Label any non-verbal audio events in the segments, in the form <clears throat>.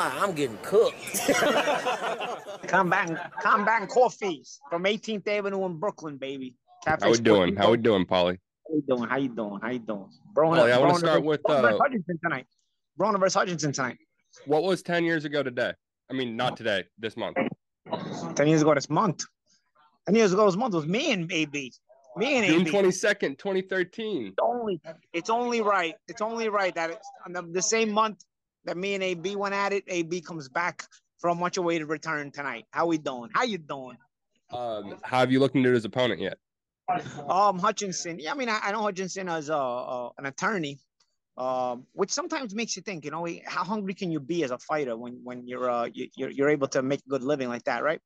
lie, I'm getting cooked. Combat, and combat and coffees from 18th Avenue in Brooklyn, baby. Cafe How we doing? How we doing, Paulie? How you doing? How you doing? How you doing? Bro, I want to start with uh, Hutchinson tonight. Broner versus Hutchinson tonight. What was 10 years ago today? I mean, not today, this month. 10 years ago this month. 10 years ago this month was me and AB. Me and June 22nd, 2013. Only, it's only right. It's only right that it's on the, the same month that me and AB went at it. AB comes back from much awaited return tonight. How we doing? How you doing? Um, have you looked into his opponent yet? Um, Hutchinson. Yeah, I mean, I, I know Hutchinson as a, uh, an attorney, um, which sometimes makes you think. You know, how hungry can you be as a fighter when when you're uh, you, you're you're able to make a good living like that, right?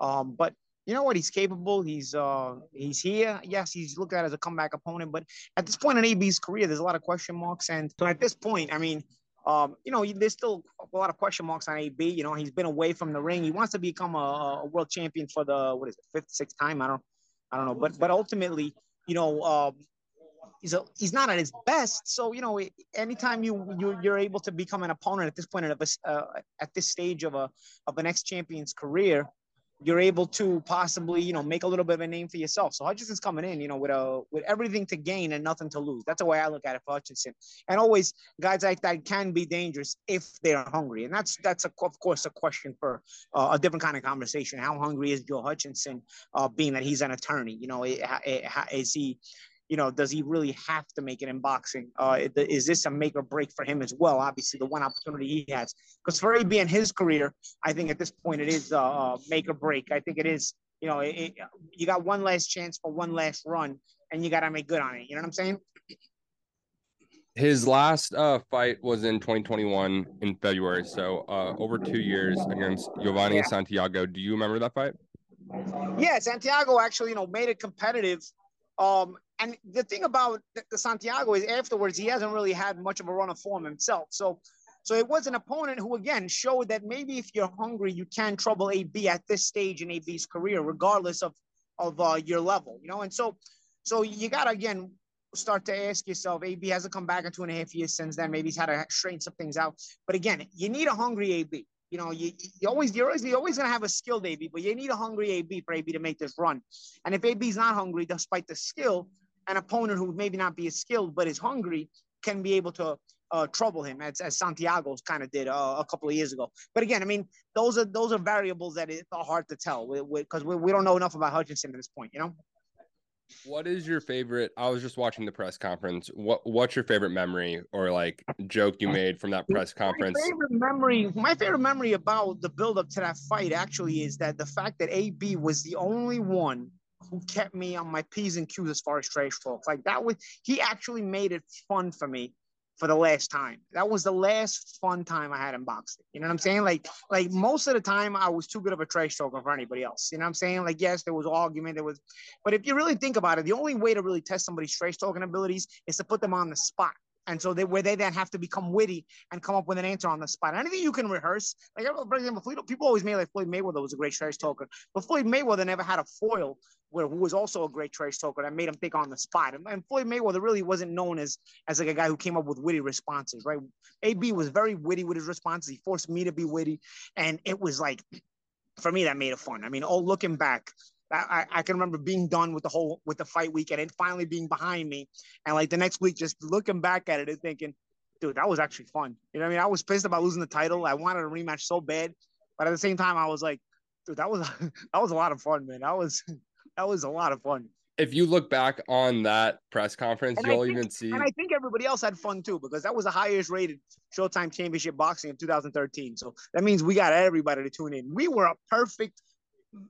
Um, but you know what? He's capable. He's uh he's here. Yes, he's looked at as a comeback opponent, but at this point in AB's career, there's a lot of question marks. And so at this point, I mean, um, you know, there's still a lot of question marks on AB. You know, he's been away from the ring. He wants to become a, a world champion for the what is it, fifth, sixth time? I don't, I don't know. But but ultimately, you know, um, he's a, he's not at his best. So you know, anytime you you you're able to become an opponent at this point of a, uh, at this stage of a of an ex champion's career, you're able to possibly, you know, make a little bit of a name for yourself. So Hutchinson's coming in, you know, with a with everything to gain and nothing to lose. That's the way I look at it for Hutchinson. And always guys like that can be dangerous if they're hungry. And that's that's a, of course a question for uh, a different kind of conversation. How hungry is Joe Hutchinson, uh, being that he's an attorney? You know, is he you know, does he really have to make it in boxing? Uh, is this a make or break for him as well? Obviously, the one opportunity he has, because for AB in his career, I think at this point it is uh, uh, make or break. I think it is, you know, it, it, you got one last chance for one last run, and you got to make good on it. You know what I'm saying? His last uh, fight was in 2021 in February, so uh, over two years against Jovanie yeah. Santiago. Do you remember that fight? Yeah, Santiago actually, you know, made it competitive. Um, and the thing about the Santiago is afterwards he hasn't really had much of a run of form himself. So, so it was an opponent who again showed that maybe if you're hungry, you can trouble AB at this stage in AB's career, regardless of of uh, your level, you know. And so, so you got to again start to ask yourself. AB hasn't come back in two and a half years since then. Maybe he's had to straighten some things out. But again, you need a hungry AB. You know, you, you always you're always, you're always gonna have a skilled AB, but you need a hungry AB for AB to make this run. And if AB's not hungry, despite the skill, an opponent who maybe not be as skilled but is hungry can be able to uh, trouble him as, as Santiago's kind of did uh, a couple of years ago. But again, I mean, those are those are variables that are hard to tell because we, we, we, don't know enough about Hutchinson at this point, you know. What is your favorite? I was just watching the press conference. What What's your favorite memory or like joke you made from that press conference? My favorite memory, my favorite memory about the build up to that fight actually is that the fact that AB was the only one who kept me on my P's and Q's as far as trash talk. Like that was he actually made it fun for me for the last time. That was the last fun time I had in boxing. You know what I'm saying? Like, like most of the time I was too good of a trash talker for anybody else. You know what I'm saying? Like, yes, there was argument, there was, but if you really think about it, the only way to really test somebody's trash talking abilities is to put them on the spot. And so they where they then have to become witty and come up with an answer on the spot. Anything you can rehearse, like for example, Floyd, people always made like Floyd Mayweather was a great trash talker, but Floyd Mayweather never had a foil where who was also a great trash talker that made him think on the spot. And, and Floyd Mayweather really wasn't known as as like a guy who came up with witty responses, right? AB was very witty with his responses. He forced me to be witty, and it was like for me that made it fun. I mean, oh, looking back, I, I can remember being done with the whole with the fight weekend and finally being behind me, and like the next week, just looking back at it and thinking, dude, that was actually fun. You know what I mean? I was pissed about losing the title. I wanted a rematch so bad, but at the same time, I was like, dude, that was <laughs> that was a lot of fun, man. That was <laughs> that was a lot of fun. If you look back on that press conference, and you'll think, even see. And I think everybody else had fun too, because that was the highest rated Showtime Championship Boxing of 2013. So that means we got everybody to tune in. We were a perfect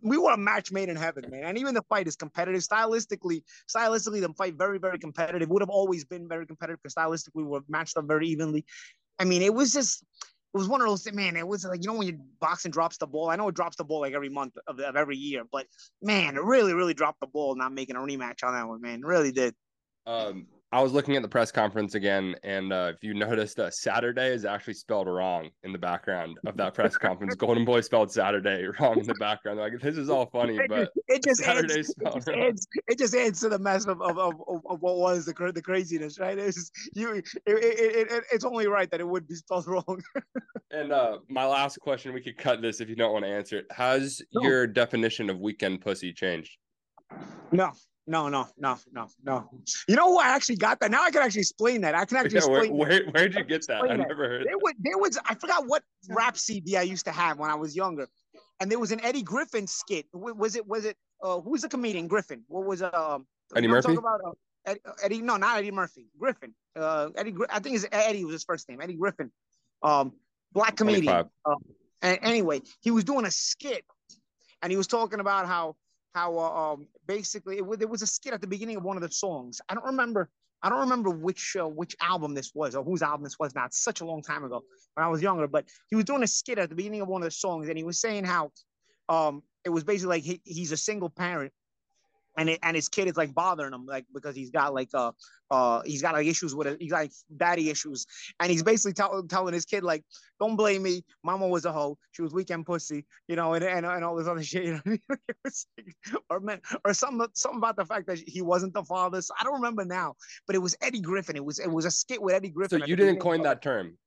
we were a match made in heaven, man. And even the fight is competitive. Stylistically, stylistically, the fight very, very competitive. Would have always been very competitive because stylistically we were matched up very evenly. I mean, it was just it was one of those man. It was like you know when your boxing drops the ball. I know it drops the ball like every month of, of every year, but man, it really, really dropped the ball not making a rematch on that one. Man, it really did. Um, I was looking at the press conference again, and uh, if you <laughs> noticed, uh, Saturday is actually spelled wrong in the background of that press conference. Golden Boy spelled Saturday <laughs> wrong in the background. Like this is all funny, but it just, Saturday adds, spelled it just wrong. Adds, it just adds to the mess of, of, of, of what was the the craziness, right? It's just, you. It, it, it, it's only right that it would be spelled <laughs> wrong. and uh, my last question, we could cut this if you don't want to answer it. Has no. your definition of weekend pussy changed? No, no, no, no, no, no. You know who I actually got that? Now I can actually explain that. I can <laughs> actually yeah, explain. Where, where, would you get that? I never heard. There was, there was, I forgot what rap CD I used to have when I was younger, and there was an Eddie Griffin skit. Was it? Was it? Uh, who's the comedian? Griffin. What was uh? Eddie Murphy. About, uh, Eddie, Eddie, no, not Eddie Murphy. Griffin. Uh, Eddie. I think it's Eddie was his first name. Eddie Griffin. Um, black comedian. Uh, and anyway, he was doing a skit, and he was talking about how how uh, um, basically it, there was a skit at the beginning of one of the songs. I don't remember. I don't remember which uh, which album this was or whose album this was. Not such a long time ago when I was younger, but he was doing a skit at the beginning of one of the songs, and he was saying how um, it was basically like he, he's a single parent and it, and his kid is like bothering him like because he's got like uh uh he's got like issues with it he's got like daddy issues. And he's basically tell, telling his kid like don't blame me. Mama was a hoe. She was weekend pussy you know and, and, and all this other <laughs> shit you know <laughs> or man or something something about the fact that he wasn't the father. So I don't remember now but it was Eddie Griffin. It was it was a skit with Eddie Griffin so you didn't coin that term.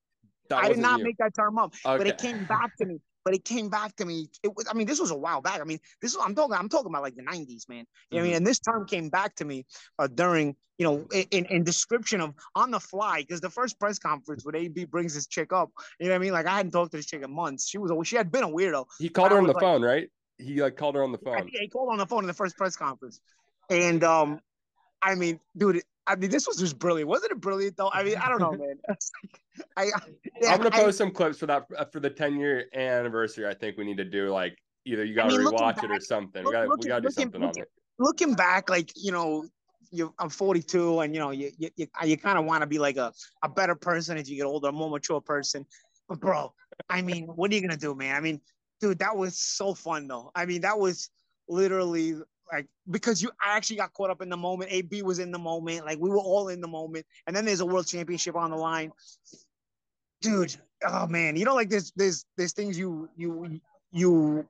That I did not you. make that term up okay. but it came back to me but it came back to me. It was, I mean, this was a while back. I mean, this is I'm talking, I'm talking about like the 90s, man. You know mm-hmm. I mean? Mm-hmm. And this term came back to me uh, during, you know, in, in description of on the fly, because the first press conference where AB brings this chick up, you know what I mean? Like I hadn't talked to this chick in months. She was a, she had been a weirdo. He called her on the like, phone, right? He like called her on the phone. Yeah, he called on the phone in the first press conference. And um, I mean, dude, I mean, this was just brilliant. Wasn't it brilliant though? I mean, I don't know, man. <laughs> I, I, am gonna post some clips for that uh, for the 10 year anniversary. I think we need to do like either you gotta I mean, rewatch back, it or something. Look, we gotta, looking, we gotta do looking, something looking, on it. Looking back, like you know, you I'm 42, and you know, you you, you, you kind of want to be like a, a better person as you get older, a more mature person. But bro, I mean, what are you gonna do, man? I mean, dude, that was so fun though. I mean, that was literally like because you I actually got caught up in the moment. AB was in the moment, like we were all in the moment, and then there's a world championship on the line, dude. Oh man, you know, like there's there's there's things you you you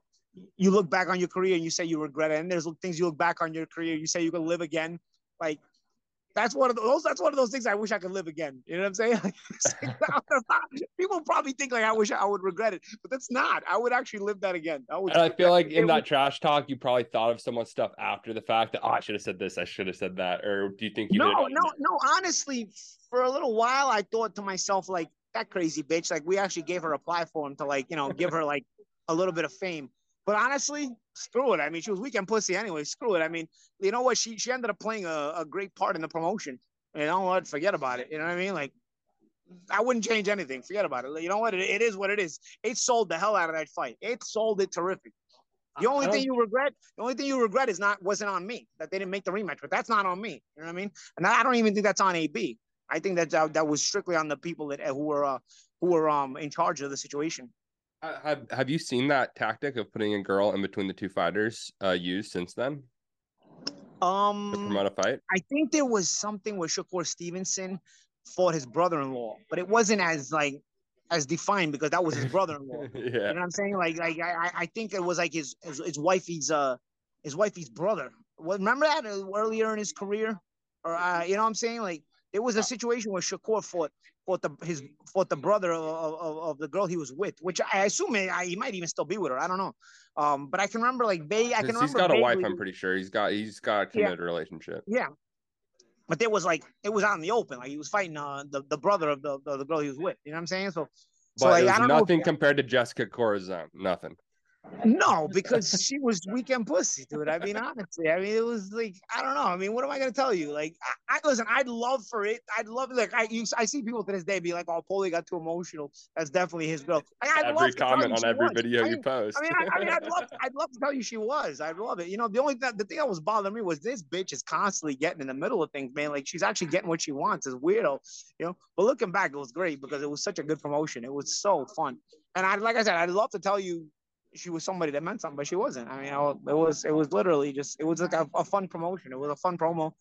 you look back on your career and you say you regret it, and there's things you look back on your career you say you can live again. Like that's one of those. That's one of those things I wish I could live again. You know what I'm saying? <laughs> <laughs> People probably think like I wish I would regret it, but that's not. I would actually live that again. I would. And I feel like in that trash talk, you probably thought of someone's stuff after the fact. That oh, I should have said this. I should have said that. Or do you think you? No, no, no. Honestly, for a little while, I thought to myself like that crazy bitch. Like we actually gave her a platform to like you know give her like a little bit of fame. But honestly, screw it. I mean, she was weekend pussy anyway. Screw it. I mean, you know what? She she ended up playing a, a great part in the promotion. You know what? Forget about it. You know what I mean? Like, I wouldn't change anything. Forget about it. You know what? It, it is what it is. It sold the hell out of that fight. It sold it terrific. The only thing you regret, the only thing you regret is not wasn't on me that they didn't make the rematch, but that's not on me. You know what I mean? And I don't even think that's on AB. I think that that, that was strictly on the people that who were uh, who were um in charge of the situation. Have Have you seen that tactic of putting a girl in between the two fighters uh, used since then? Um, to promote a fight. I think there was something where Shakur Stevenson fought his brother-in-law, but it wasn't as like as defined because that was his <laughs> brother-in-law. yeah. <laughs> You know what I'm saying? Like, like I, I think it was like his his, his wifey's uh his wifey's brother. Remember that earlier in his career, or uh, you know what I'm saying? Like there was a uh, situation where Shakur fought fought the his fought the brother of, of, of the girl he was with, which I assume he, he might even still be with her. I don't know. Um, but I can remember like they I can remember he's got a wife. I'm pretty sure he's got he's got a committed yeah. relationship. Yeah, but there was like it was out in the open. Like he was fighting uh, the the brother of the, the, the girl he was with. You know what I'm saying? So, but so like, I don't nothing know compared to Jessica Corazon. Nothing. No, because she was weekend pussy, dude. I mean, honestly, I mean, it was like I don't know. I mean, what am I gonna tell you? Like, I, I listen. I'd love for it. I'd love like I you, I see people to this day be like, "Oh, Paulie got too emotional." That's definitely his girl. I, every comment on every was. video I mean, you post. I mean, I, I mean, I'd love, I'd love to tell you she was. I'd love it. You know, the only th- the thing that was bothering me was this bitch is constantly getting in the middle of things, man. Like she's actually getting what she wants. Is weirdo, you know. But looking back, it was great because it was such a good promotion. It was so fun. And I, like I said, I'd love to tell you she was somebody that meant something, but she wasn't. I mean, I, it was it was literally just it was like a, a, fun promotion. It was a fun promo.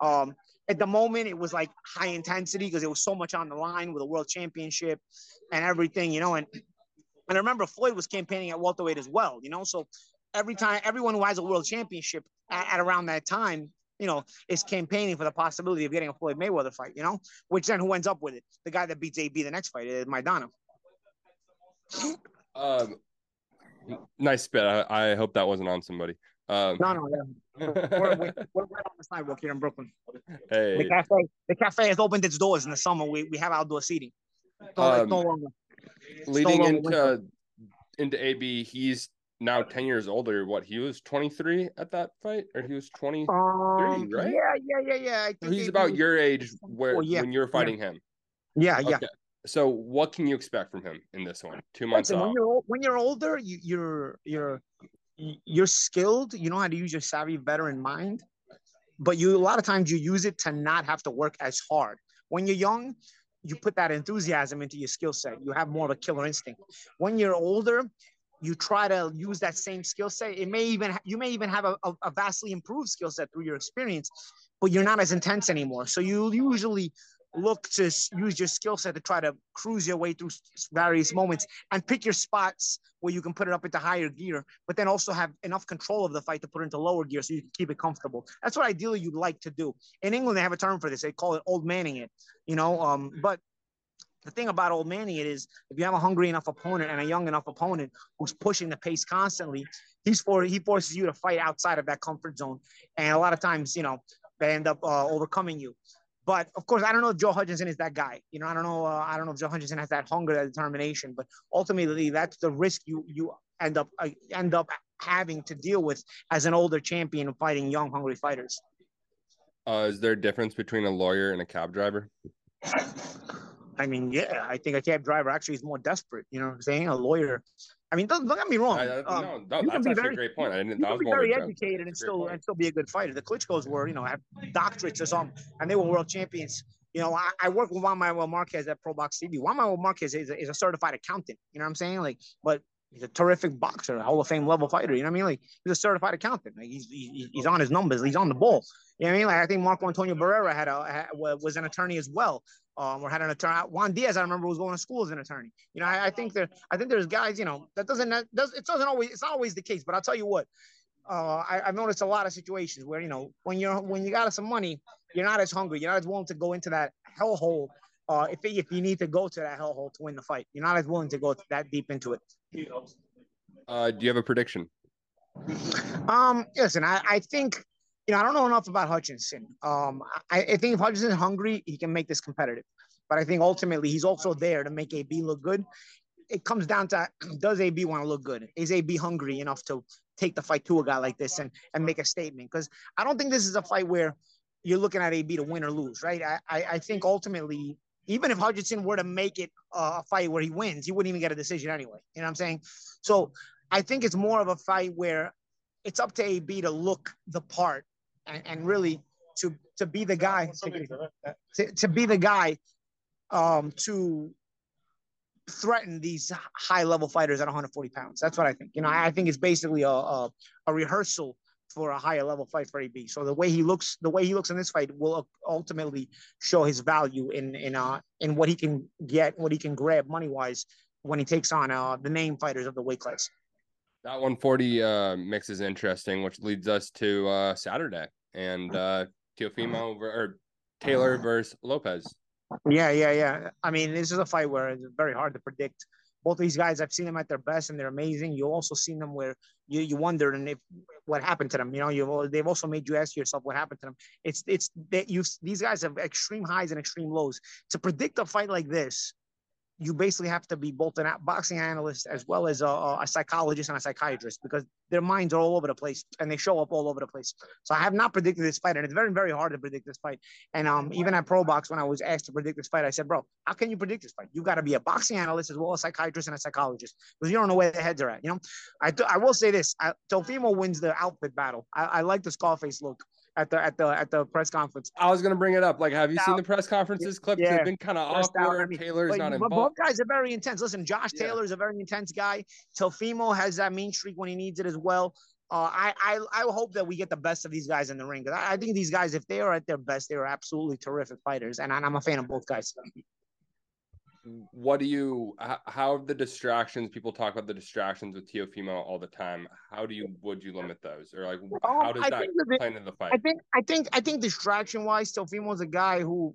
Um, at the moment, it was like high intensity because it was so much on the line with a world championship and everything, you know. And and I remember Floyd was campaigning at welterweight as well, you know. So every time, everyone who has a world championship at, at around that time, you know, is campaigning for the possibility of getting a Floyd Mayweather fight, you know. Which then who ends up with it? The guy that beats AB the next fight is Maidana. Um, nice spit. I, I hope that wasn't on somebody. Um, No, no, yeah. we're, we're, <laughs> we're right on the sidewalk here in Brooklyn. Hey. The cafe, the cafe has opened its doors in the summer. We, we have outdoor seating. So it's Um, no longer. leading no into into AB, he's now ten years older. What he was twenty three at that fight, or he was 23 Um, right? Yeah, yeah, yeah, yeah. Think He's AB about was- your age where Oh, yeah, when you're fighting him. Yeah, yeah. So what can you expect from him in this one? Two months Listen, when you're when you're older, you, you're you're you're skilled. You know how to use your savvy veteran mind, but you a lot of times you use it to not have to work as hard. When you're young, you put that enthusiasm into your skill set. You have more of a killer instinct. When you're older, you try to use that same skill set. It may even you may even have a, a, a vastly improved skill set through your experience, but you're not as intense anymore. So you usually look to use your skill set to try to cruise your way through various moments and pick your spots where you can put it up into higher gear, but then also have enough control of the fight to put it into lower gear so you can keep it comfortable. That's what ideally you'd like to do. In England, they have a term for this. They call it old manning it, you know. Um, but the thing about old manning it is if you have a hungry enough opponent and a young enough opponent who's pushing the pace constantly, he's for he forces you to fight outside of that comfort zone. And a lot of times, you know, they end up uh, overcoming you. But of course, I don't know if Joe Hutchinson is that guy. You know, I don't know. Uh, I don't know if Joe Hutchinson has that hunger, that determination. But ultimately, that's the risk you you end up uh, end up having to deal with as an older champion fighting young, hungry fighters. Uh, is there a difference between a lawyer and a cab driver? <laughs> I mean, yeah, I think a cab driver actually is more desperate. You know what I'm saying? A lawyer. I mean, don't, don't get me wrong. I, I, um, no, no, you can that's be very- a great point. I didn't. you That can was be more of a very educated and That's a great still point. and still be a good fighter. The Klitschko's were, you know, have doctorates or something, and they were world champions. You know, I, I work with Juan Manuel Marquez at Pro Box TV. Juan Manuel Marquez is a, is a certified accountant. You know what I'm saying? Like, but he's a terrific boxer, a Hall of Fame level fighter. You know what I mean? Like, he's a certified accountant. Like, he's he's, he's on his numbers. He's on the ball. You know what I mean? Like, I think Marco Antonio Barrera had a had, was an attorney as well. Um, or had an attorney. Juan Diaz, I remember, was going to school as an attorney. You know, I, I think there, I think there's guys. You know, that doesn't that does it doesn't always it's not always the case. But I'll tell you what, uh, I, I've noticed a lot of situations where you know when you're when you got some money, you're not as hungry, you're not as willing to go into that hellhole. Uh, if if you need to go to that hellhole to win the fight, you're not as willing to go that deep into it. Uh, do you have a prediction? Um, listen, I, I think you know I don't know enough about Hutchinson. Um, I, I think if Hutchinson's hungry, he can make this competitive. But I think ultimately he's also there to make AB look good. It comes down to <clears throat> does AB want to look good? Is AB hungry enough to take the fight to a guy like this and and make a statement? Because I don't think this is a fight where you're looking at AB to win or lose, right? I I, I think ultimately. Even if Hutchinson were to make it a fight where he wins, he wouldn't even get a decision anyway. You know what I'm saying? So I think it's more of a fight where it's up to AB to look the part and, and really to to be the guy to, to be the guy um, to threaten these high level fighters at 140 pounds. That's what I think. You know, I, think it's basically a, a a rehearsal for a higher level fight for AB. So the way he looks, the way he looks in this fight will ultimately show his value in in uh in what he can get, what he can grab money wise when he takes on uh the name fighters of the weight class. That 140 uh, mix is interesting, which leads us to uh, Saturday and uh, Teofimo ver- or Taylor versus Lopez. Yeah, yeah, yeah. I mean, this is a fight where it's very hard to predict. Both of these guys, I've seen them at their best, and they're amazing. You also seen them where you you wonder and if what happened to them. You know, you they've also made you ask yourself what happened to them. It's it's that you these guys have extreme highs and extreme lows. To predict a fight like this, you basically have to be both a boxing analyst as well as a, a psychologist and a psychiatrist because their minds are all over the place and they show up all over the place. So I have not predicted this fight, and it's very, very hard to predict this fight. And um, even at Pro Box, when I was asked to predict this fight, I said, "Bro, how can you predict this fight? You got to be a boxing analyst as well as a psychiatrist and a psychologist because you don't know where their heads are at." You know, I I will say this: I, Teofimo wins the outfit battle. I, I like the Scarface look at the at the at the press conference. I was gonna bring it up. Like, have you seen the press conferences clips? Yeah. They've been kind of First out, awkward. I mean, Taylor's But, not but involved. both guys are very intense. Listen, Josh Yeah. Taylor is a very intense guy. Teofimo has that mean streak when he needs it as well. uh, I, I I hope that we get the best of these guys in the ring. I, I think these guys, if they are at their best, they are absolutely terrific fighters, and I'm a fan of both guys. What do you? How the distractions? People talk about the distractions with Teofimo all the time. How do you? Would you limit those, or like how does I that play into the fight? I think I think I think distraction wise, Teofimo is a guy who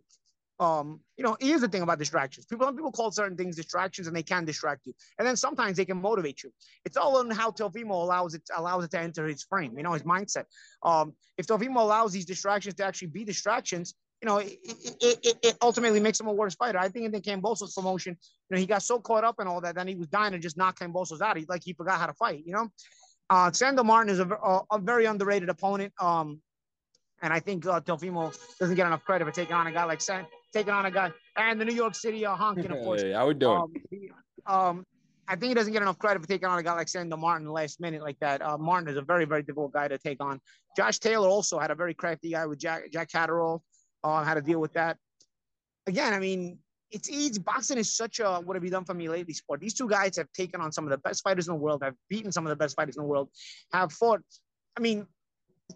um, you know, here's the thing about distractions. People, people call certain things distractions, and they can distract you. And then sometimes they can motivate you. It's all on how Teofimo allows it allows it to enter his frame. You know, his mindset. Um, if Teofimo allows these distractions to actually be distractions, you know, it, it, it, it ultimately makes him a worse fighter. I think in the Kambosos promotion, you know, he got so caught up in all that, then he was dying to just knock Kambosos out. He like he forgot how to fight. You know, uh, Sandor Martin is a, a, a very underrated opponent. Um, and I think uh, Teofimo doesn't get enough credit for taking on a guy like San, taking on a guy and the New York City uh, honking, of <laughs> course. Hey, how we doing? Um, um, I think he doesn't get enough credit for taking on a guy like Sandor Martin last minute like that. Uh, Martin is a very, very difficult guy to take on. Josh Taylor also had a very crafty guy with Jack Jack Catterall. How to deal with that. Again, I mean, it's easy. Boxing is such a what have you done for me lately sport. These two guys have taken on some of the best fighters in the world, have beaten some of the best fighters in the world, have fought. I mean,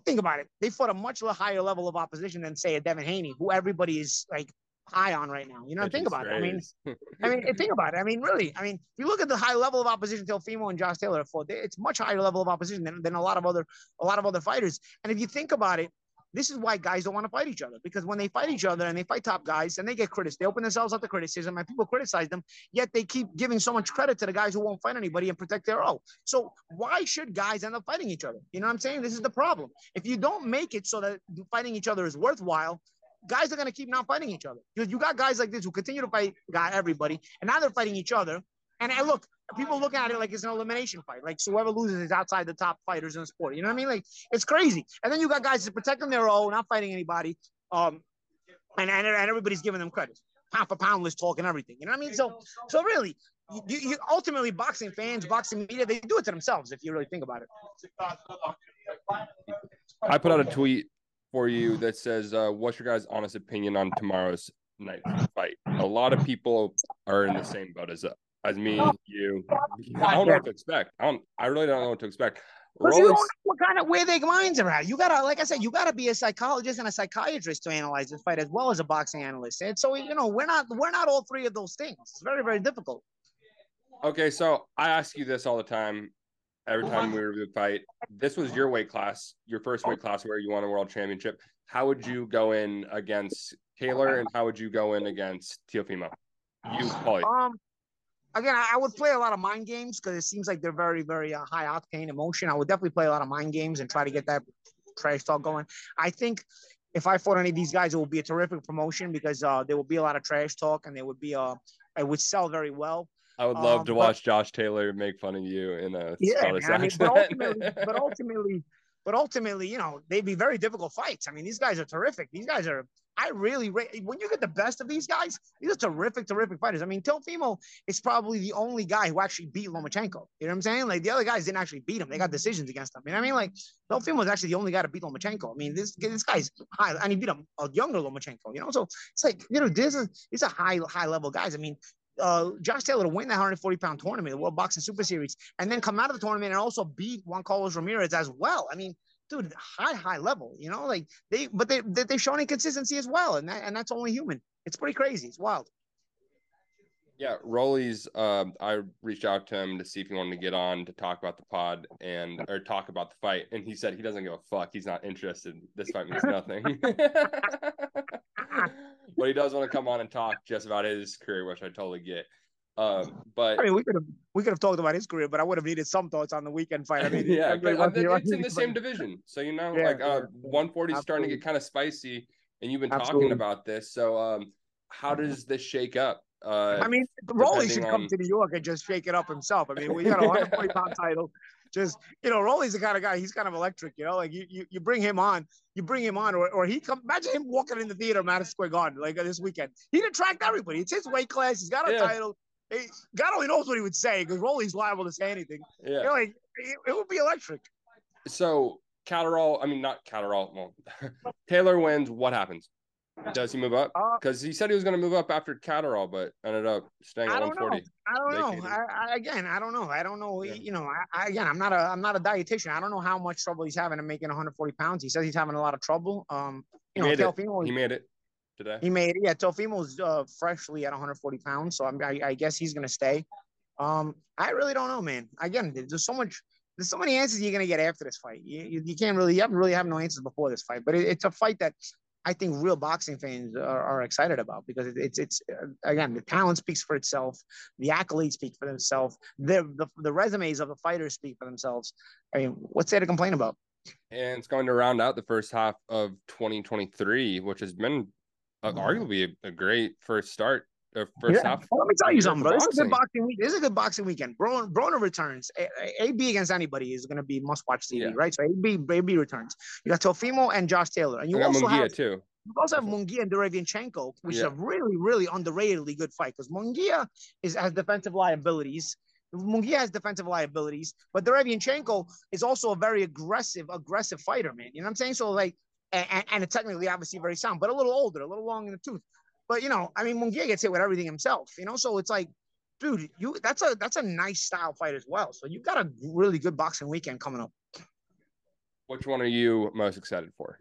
think about it. They fought a much higher level of opposition than say a Devin Haney, who everybody is like high on right now. You know, think about it. I mean, <laughs> I mean, think about it. I mean, really. I mean, if you look at the high level of opposition Teofimo and Josh Taylor have fought, it's much higher level of opposition than, than a lot of other a lot of other fighters. And if you think about it, this is why guys don't want to fight each other because when they fight each other and they fight top guys and they get criticized, they open themselves up to criticism and people criticize them, yet they keep giving so much credit to the guys who won't fight anybody and protect their own. So why should guys end up fighting each other? You know what I'm saying? This is the problem. If you don't make it so that fighting each other is worthwhile, guys are going to keep not fighting each other. Because you got guys like this who continue to fight guy everybody, and now they're fighting each other. And, and look, people look at it like it's an elimination fight. Like so whoever loses is outside the top fighters in the sport. You know what I mean? Like it's crazy. And then you got guys protecting their own, not fighting anybody. Um, and, and, and everybody's giving them credit. Pound for pound talk and everything. You know what I mean? So so really, you, you ultimately boxing fans, boxing media, they do it to themselves if you really think about it. I put out a tweet for you that says, uh, "What's your guys' honest opinion on tomorrow's night fight?" A lot of people are in the same boat as as me, you. I don't know what to expect. I don't. I really don't know what to expect. Because you don't know what kind of where their minds are at. You gotta, like I said, you gotta be a psychologist and a psychiatrist to analyze this fight as well as a boxing analyst. And so, you know, we're not we're not all three of those things. It's very very difficult. Okay, so I ask you this all the time. Every time we review a fight, this was your weight class, your first weight class where you won a world championship. How would you go in against Taylor, and how would you go in against Teofimo? You, Paulie. Um, again, I, would play a lot of mind games because it seems like they're very, very uh, high octane emotion. I would definitely play a lot of mind games and try to get that trash talk going. I think if I fought any of these guys, it would be a terrific promotion because uh, there would be a lot of trash talk and there would be a it would sell very well. I would love um, to watch Josh Taylor make fun of you in a yeah, I mean, but ultimately, but <laughs> ultimately, but ultimately, you know, they'd be very difficult fights. I mean, these guys are terrific. These guys are I really, when you get the best of these guys, these are terrific, terrific fighters. I mean, Teofimo is probably the only guy who actually beat Lomachenko. You know what I'm saying? Like the other guys didn't actually beat him; they got decisions against him. You know what I mean? Like Teofimo was actually the only guy to beat Lomachenko. I mean, this this guy's high, and he beat a, a younger Lomachenko. You know, so it's like you know, this is these are high high level guys. I mean, uh, Josh Taylor to win that 140 pound tournament, the World Boxing Super Series, and then come out of the tournament and also beat Juan Carlos Ramirez as well. I mean, dude, high, high level, you know, like they, but they, they've shown inconsistency as well. And that, and that's only human. It's pretty crazy. It's wild. Yeah, Rolly's. Um, I reached out to him to see if he wanted to get on to talk about the pod and or talk about the fight, and he said he doesn't give a fuck. He's not interested. This fight means nothing. <laughs> but he does want to come on and talk just about his career, which I totally get. Um, but I mean, we could have we could have talked about his career, but I would have needed some thoughts on the weekend fight. I <laughs> mean, yeah, it's in the same division, so you know, yeah, like uh, 140 is starting to get kind of spicy, and you've been Absolutely. talking about this. So, um, how does this shake up? Uh, I mean, Rolly should come to New York and just shake it up himself. I mean, we got a 140 <laughs> pound title. Just you know, Rolly's the kind of guy. He's kind of electric. You know, like you you, you bring him on, you bring him on, or, or he come. Imagine him walking in the theater, Madison Square Garden, like uh, this weekend. He'd attract everybody. It's his weight class. He's got a yeah. title. God only knows what he would say because Rolly's liable to say anything. Yeah, you know, like it, it, would be electric. So Catterall, I mean not Catterall. Well, <laughs> Taylor wins. What happens? Does he move up? Because uh, he said he was going to move up after Catterall, but ended up staying at 140. I don't know. I, I, again, I don't know. I don't know. Yeah. You know, I, again, I'm not a I'm not a dietitian. I don't know how much trouble he's having in making 140 pounds. He says he's having a lot of trouble. Um, you he know, made it. he made it today. He made it. Yeah, Teofimo's uh, freshly at 140 pounds, so I'm, I, I guess he's going to stay. Um, I really don't know, man. Again, there's so much there's so many answers you're gonna get after this fight. You, you, you can't really you haven't really have no answers before this fight, but it, it's a fight that I think real boxing fans are, are excited about because it, it's it's uh, again the talent speaks for itself, the accolades speak for themselves, the, the the resumes of the fighters speak for themselves. I mean, what's there to complain about? And it's going to round out the first half of 2023, which has been uh, arguably a, a great first start first yeah. half. Well, let me tell you something, bro. This is a good boxing week. This is a good boxing weekend. Broner, Broner returns. A- AB against anybody is going to be must watch TV, yeah. right? So AB, AB returns. You got Teofimo and Josh Taylor, and you also Munguia have too. You also have Munguia and Derevyanchenko, which yeah. is a really, really underratedly good fight because Munguia is has defensive liabilities. Munguia has defensive liabilities, but Derevyanchenko is also a very aggressive, aggressive fighter, man. You know what I'm saying? So like, and, and technically obviously very sound, but a little older, a little long in the tooth. But you know, I mean, Munguia gets hit with everything himself. You know, so it's like, dude, you that's a that's a nice style fight as well. So you've got a really good boxing weekend coming up. Which one are you most excited for?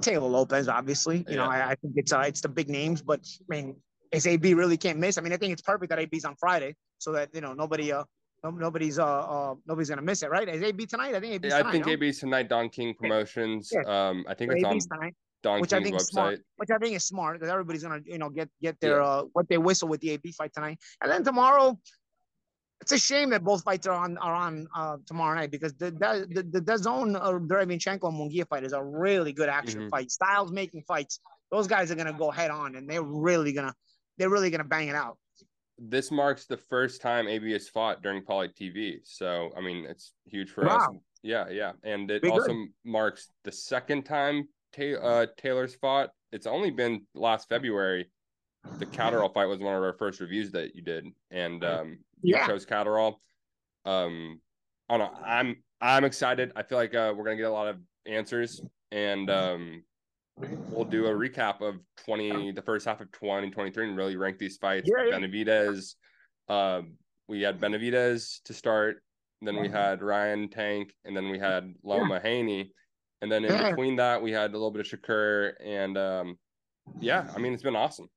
Taylor Lopez, obviously. You yeah. know, I, I, think it's uh, it's the big names, but I mean, is AB really can't miss. I mean, I think it's perfect that AB's on Friday, so that you know nobody uh nobody's uh, uh nobody's gonna miss it, right? Is AB tonight? I think AB's yeah, I think AB's tonight. Don King Promotions. Yeah. Um, I think so it's AB's on tonight. Don which King's I think website. Is smart, which I think is smart because everybody's gonna you know get get their yeah. uh what they whistle with the AB fight tonight, and then tomorrow. It's a shame that both fights are on are on uh, tomorrow night because the the the, the zone uh, Derevyanchenko and Munguia fight is a really good action mm-hmm. fight. Styles making fights. Those guys are gonna go head on, and they're really gonna they're really gonna bang it out. This marks the first time AB has fought during Paulie TV, so I mean it's huge for wow. us. Yeah, yeah, and it Be also good. marks the second time uh, Taylor's fought. It's only been last February. The Catterall fight was one of our first reviews that you did, and um, you chose Catterall. Um, I don't know. I'm I'm excited. I feel like uh, we're gonna get a lot of answers, and um, we'll do a recap of 20 the first half of 2023 and really rank these fights. Yeah. Benavidez, um, we had Benavidez to start, then we had Ryan Tank, and then we had Loma yeah. Haney. And then in yeah. between that, we had a little bit of Shakur, and um, yeah, I mean, it's been awesome.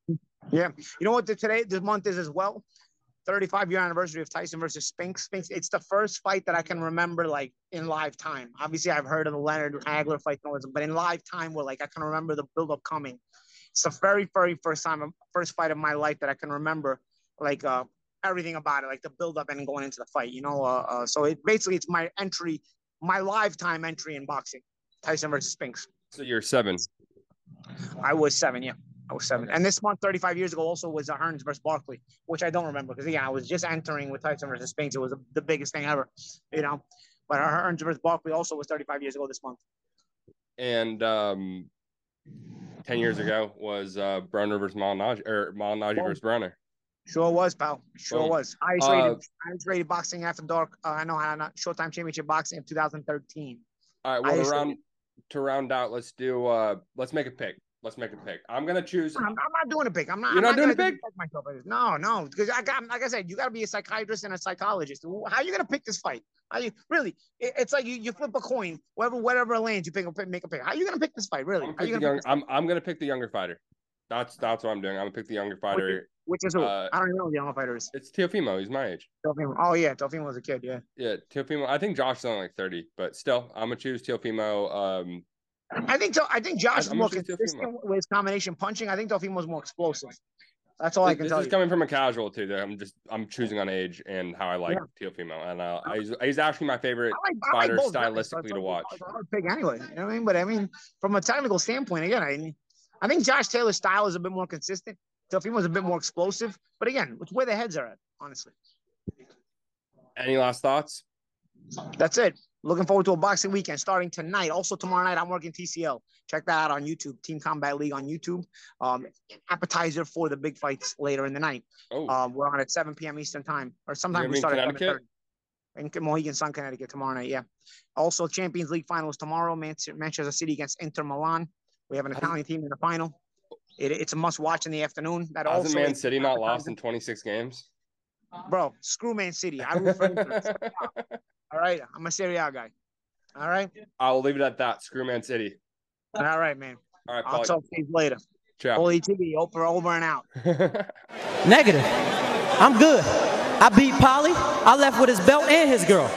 Yeah, you know what? The, today, this month is as well. 35 year anniversary of Tyson versus Spinks. Spinks. It's the first fight that I can remember like in live time. Obviously, I've heard of the Leonard Hagler fight, but in live time, where like I can remember the build up coming. It's the very, very first time, first fight of my life that I can remember, like uh, everything about it, like the build up and going into the fight. You know, uh, uh, so it basically it's my entry, my lifetime entry in boxing. Tyson versus Spinks. So you're seven. I was seven, yeah. I was seven. And this month, 35 years ago, also was a Hearns versus Barkley, which I don't remember because, yeah, I was just entering with Tyson versus Spinks. It was a, the biggest thing ever, you know. But Hearns versus Barkley also was 35 years ago this month. And um, 10 years ago was uh, Broner versus Malignaggi, or Malignaggi oh. versus Broner. Sure was, pal. Sure was. Highest uh, rated, highest rated boxing after dark. Uh, I know, I know, Showtime Championship Boxing in 2013. All right. Well, around to round out, let's do uh let's make a pick. Let's make a pick. I'm gonna choose. I'm, I'm not doing a pick. I'm not. You're I'm not, not doing a pick. Myself. No, no, because I got, like I said, you got to be a psychiatrist and a psychologist. How are you gonna pick this fight? Are you really? It, it's like you, you flip a coin. Whatever, whatever lands, you pick a pick make a pick. How are you gonna pick this fight? Really? I'm, young, I'm, I'm gonna pick the younger fighter. That's that's what I'm doing. I'm gonna pick the younger fighter. Which is who? Uh, I don't even know who the younger fighter is. It's Teofimo. He's my age. Teofimo. Oh yeah, Teofimo was a kid. Yeah. Yeah, Teofimo. I think Josh is only like 30, but still, I'm gonna choose Teofimo. Um, I think so. I think Josh is more consistent with his combination punching. I think Teofimo was more explosive. That's all I can this tell you. This is coming from a casual too. That I'm just I'm choosing on age and how I like yeah. Teofimo, and uh, he's, he's actually my favorite like, fighter like stylistically to watch. Pick anyway, you know what I mean? But I mean, from a technical standpoint, again, I I think Josh Taylor's style is a bit more consistent. Teofimo's a bit more explosive, but again, it's where the heads are at, honestly. Any last thoughts? That's it. Looking forward to a boxing weekend starting tonight. Also tomorrow night, I'm working TCL. Check that out on YouTube. Team Combat League on YouTube. Um, appetizer for the big fights later in the night. Oh. Um, we're on at 7 p.m. Eastern time, or sometimes we start at 7:30. In Mohegan Sun, Connecticut tomorrow night. Yeah. Also, Champions League finals tomorrow. Manchester City against Inter Milan. We have an Italian team in the final. it, it's a must watch in the afternoon. That Hasn't also Man City not lost in 26 games? bro. Screw Man City. I root for. <laughs> All right, I'm a Serie A guy. All right, I will leave it at that. Screw Man City. all right, man. All right, I'll Paulie. talk to you later. Ciao. Holy TV, over, over and out. <laughs> Negative. I'm good. I beat Paulie. I left with his belt and his girl.